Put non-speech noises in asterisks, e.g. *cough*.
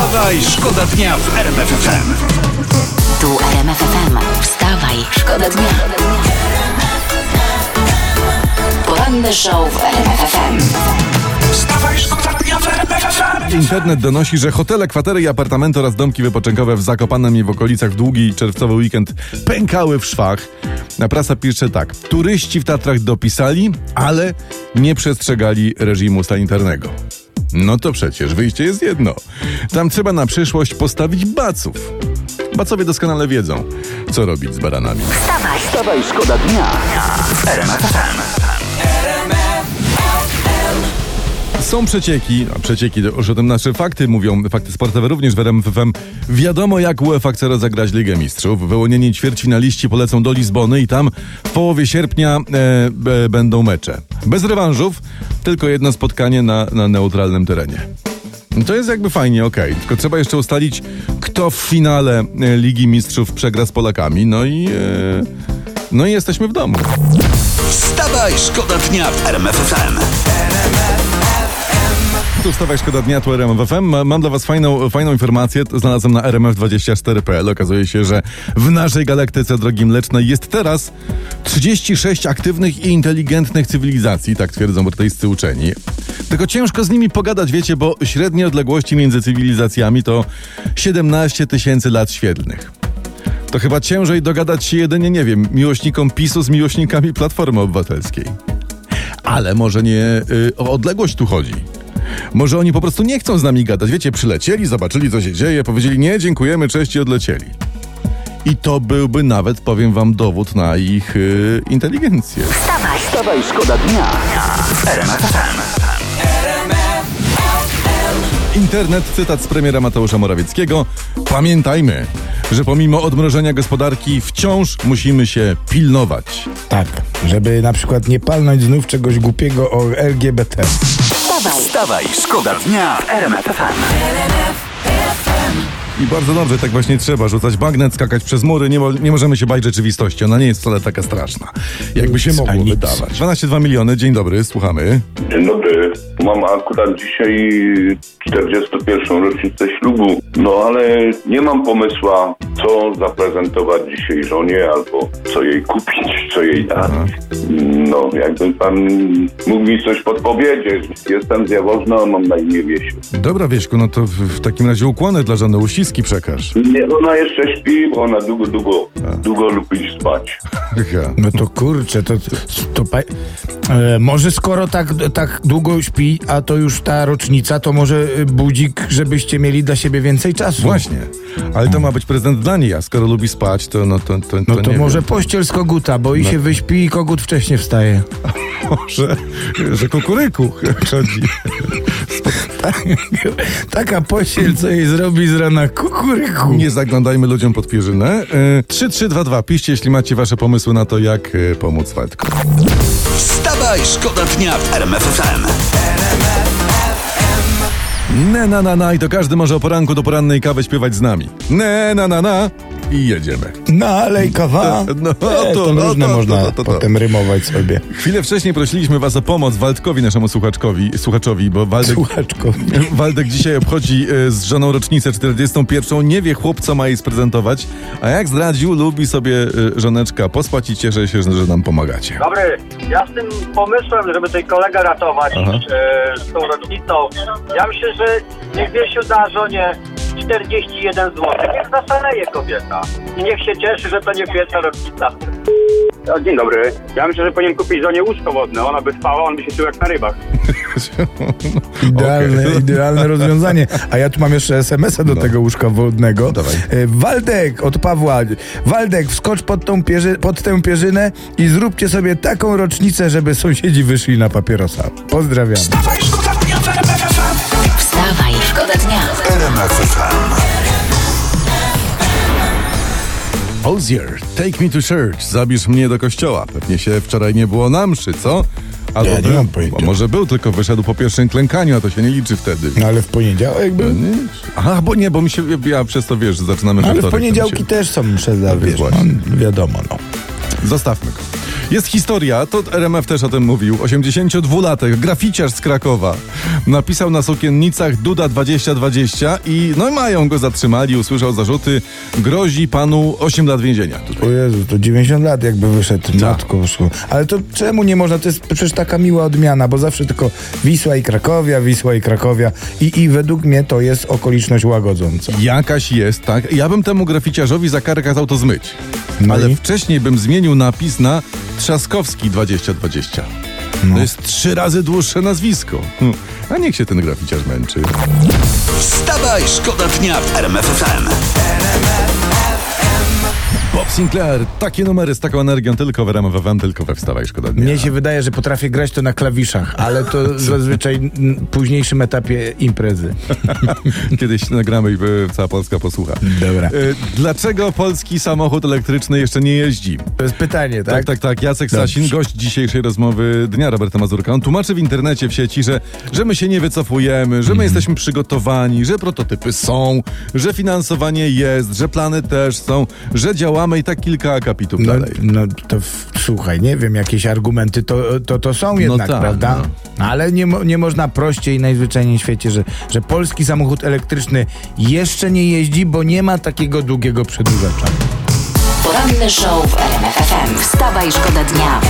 Wstawaj, szkoda dnia w RMF FM. Tu RMF FM. Wstawaj, szkoda dnia. Poranny show w RMF FM. Wstawaj, szkoda dnia w RMF FM. Internet donosi, że hotele, kwatery i apartamenty oraz domki wypoczynkowe w Zakopanem i w okolicach w długi czerwcowy weekend pękały w szwach. Na prasa pisze tak. Turyści w Tatrach dopisali, ale nie przestrzegali reżimu sanitarnego. No to przecież wyjście jest jedno. Tam trzeba na przyszłość postawić baców. Bacowie doskonale wiedzą, co robić z baranami. Wstawaj, Wstawaj, szkoda dnia. Są przecieki, a przecieki, już o tym nasze fakty mówią, fakty sportowe również w RMF FM. Wiadomo jak UEFA chce rozegrać Ligę Mistrzów. Wyłonieni ćwierćfinaliści polecą do Lizbony i tam w połowie sierpnia e, e, będą mecze. Bez rewanżów, tylko jedno spotkanie na, na neutralnym terenie. To jest jakby fajnie, okej. Tylko trzeba jeszcze ustalić, kto w finale e, Ligi Mistrzów przegra z Polakami. No i... E, no i jesteśmy w domu. Wstawaj, szkoda dnia w RMF FM. Tu wstawaj szkoda dnia, tu RMF FM. Ma- Mam dla was fajną, fajną informację, znalazłem na rmf24.pl. Okazuje się, że w naszej galaktyce drogi mlecznej jest teraz 36 aktywnych i inteligentnych cywilizacji, tak twierdzą brytyjscy uczeni. Tylko ciężko z nimi pogadać, wiecie, bo średnie odległości między cywilizacjami to 17 tysięcy lat świetlnych. To chyba ciężej dogadać się jedynie, nie wiem, miłośnikom PiSu z miłośnikami Platformy Obywatelskiej. Ale może nie y, o odległość tu chodzi. Może oni po prostu nie chcą z nami gadać. Wiecie, przylecieli, zobaczyli, co się dzieje, powiedzieli nie, dziękujemy, cześć i odlecieli. I to byłby nawet, powiem wam, dowód na ich y, inteligencję. wstawaj, Wstawaj, szkoda dnia w RMF FM. Internet, cytat z premiera Mateusza Morawieckiego. Pamiętajmy, że pomimo odmrożenia gospodarki wciąż musimy się pilnować. Tak, żeby na przykład nie palnąć znów czegoś głupiego o LGBT. wstawaj, Wstawaj, szkoda dnia w RMF FM. I bardzo dobrze, tak właśnie trzeba. Rzucać bagnet, skakać przez mury. Nie, mo- nie możemy się bać rzeczywistości. Ona nie jest wcale taka straszna, jakby się mogło nic. wydawać. 12,2 miliony, dzień dobry, słuchamy. Dzień dobry. Mam akurat dzisiaj 41. rocznicę ślubu. No ale nie mam pomysła, co zaprezentować dzisiaj żonie, albo co jej kupić, co jej dać. No, jakby pan mógł mi coś podpowiedzieć. Jestem z Jaworzna, mam na imię Wiesiu. Dobra, Wieśku, no to w, w takim razie ukłony dla żony uściski przekaż. Nie, ona jeszcze śpi, bo ona długo, długo, długo lubi spać. Ja. No to kurczę, to, to pa, e, może skoro tak, tak długo śpi, a to już ta rocznica, to może budzik, żebyście mieli dla siebie więcej czasu. Właśnie. Ale to ma być prezent dla niej, a skoro lubi spać, to no to, to, No to nie może wiem. pościel z koguta, bo i się wyśpi i kogut wcześniej wstaje. *laughs* może, że kukuryku chodzi. *laughs* Taka pościel, co jej zrobi z rana kukuryku. Nie zaglądajmy ludziom pod pierzynę. Y, 3322, piszcie, jeśli macie wasze pomysły na to, jak y, pomóc Waldku. Wstawaj, szkoda dnia w RMF FM. Ne na na na i to każdy może o poranku do porannej kawy śpiewać z nami. Ne na na na i jedziemy. Nalej kawa. No, E, to, to no, różne to, można to, to, to. potem rymować sobie. Chwilę wcześniej prosiliśmy was o pomoc Waldkowi, naszemu słuchaczkowi, słuchaczowi, bo Waldek, Słuchaczko. *laughs* Waldek dzisiaj obchodzi e, z żoną rocznicę 41. Nie wie chłop, co ma jej sprezentować, a jak zdradził, lubi sobie e, żoneczka pospać i cieszę się, że nam pomagacie. Dobry, ja z tym pomysłem, żeby tej kolegę ratować e, z tą rocznicą, ja myślę, że niech Wiesiu da żonie 41 zł. Niech zaszaleje kobieta. I niech się cieszy, że to nie pierwsza rocznica. Dzień dobry. Ja myślę, że powinien kupić żonie łóżko wodne. Ona by spała, on by się czuł jak na rybach. *laughs* Idealne, Okej. idealne rozwiązanie. A ja tu mam jeszcze SMS-a do tego łóżka wodnego. Dawaj. E, Waldek od Pawła. Waldek, wskocz pod, tą pierzy, pod tę pierzynę i zróbcie sobie taką rocznicę, żeby sąsiedzi wyszli na papierosa. Pozdrawiam. Wstawaj, szkoda w wstawaj, szkoda dnia. RMF FM. Ozier, take me to church, zabierz mnie do kościoła. Pewnie się wczoraj nie było na mszy, co? Albo Ja nie był, mam pojęcia. a może był, tylko wyszedł po pierwszym klękaniu, a to się nie liczy wtedy. No ale w poniedziałek był? Nie? Aha, bo nie, bo mi się, ja przez to wiesz, zaczynamy we Ale w poniedziałki się- też są msze wiesz, no, wiadomo, no. Zostawmy go. Jest historia, to RMF też o tym mówił. 82-latek, graficiarz z Krakowa. Napisał na sukiennicach Duda 2020 i no i mają go zatrzymali, usłyszał zarzuty. Grozi panu 8 lat więzienia. O Jezu, to 90 lat jakby wyszedł, matko bosko. Ale to czemu nie można? To jest przecież taka miła odmiana, bo zawsze tylko Wisła i Krakowia, Wisła i Krakowia i, i według mnie to jest okoliczność łagodząca. Jakaś jest, tak? Ja bym temu graficiarzowi za karę kazał to zmyć. No Ale i? wcześniej bym zmienił napis na Trzaskowski 2020. No. To jest trzy razy dłuższe nazwisko. Hm. A niech się ten graficiarz męczy. Wstawaj, szkoda dnia w RMF FM. Bob Sinclair, takie numery z taką energią tylko w RMF FM, tylko we Wstawaj Szkoda Dnia. Mnie się wydaje, że potrafię grać to na klawiszach, ale to *laughs* zazwyczaj w późniejszym etapie imprezy. *laughs* Kiedyś nagramy i cała Polska posłucha. Dobra. E, Dlaczego polski samochód elektryczny jeszcze nie jeździ? To jest pytanie, tak? Tak, tak, tak. Jacek Dobrze. Sasin, gość dzisiejszej rozmowy Dnia Roberta Mazurka. On tłumaczy w internecie, w sieci, że, że my się nie wycofujemy, że my jesteśmy przygotowani, że prototypy są, że finansowanie jest, że plany też są, że działamy i tak kilka akapitów No, dalej. no to w, słuchaj, nie wiem, jakieś argumenty to, to, to są jednak, tak, prawda? no. No, ale nie, mo- nie można prościej najzwyczajniej w świecie, że, że polski samochód elektryczny jeszcze nie jeździ, bo nie ma takiego długiego przedłużacza. Poranny show w RMF FM. Wstawaj, szkoda dnia.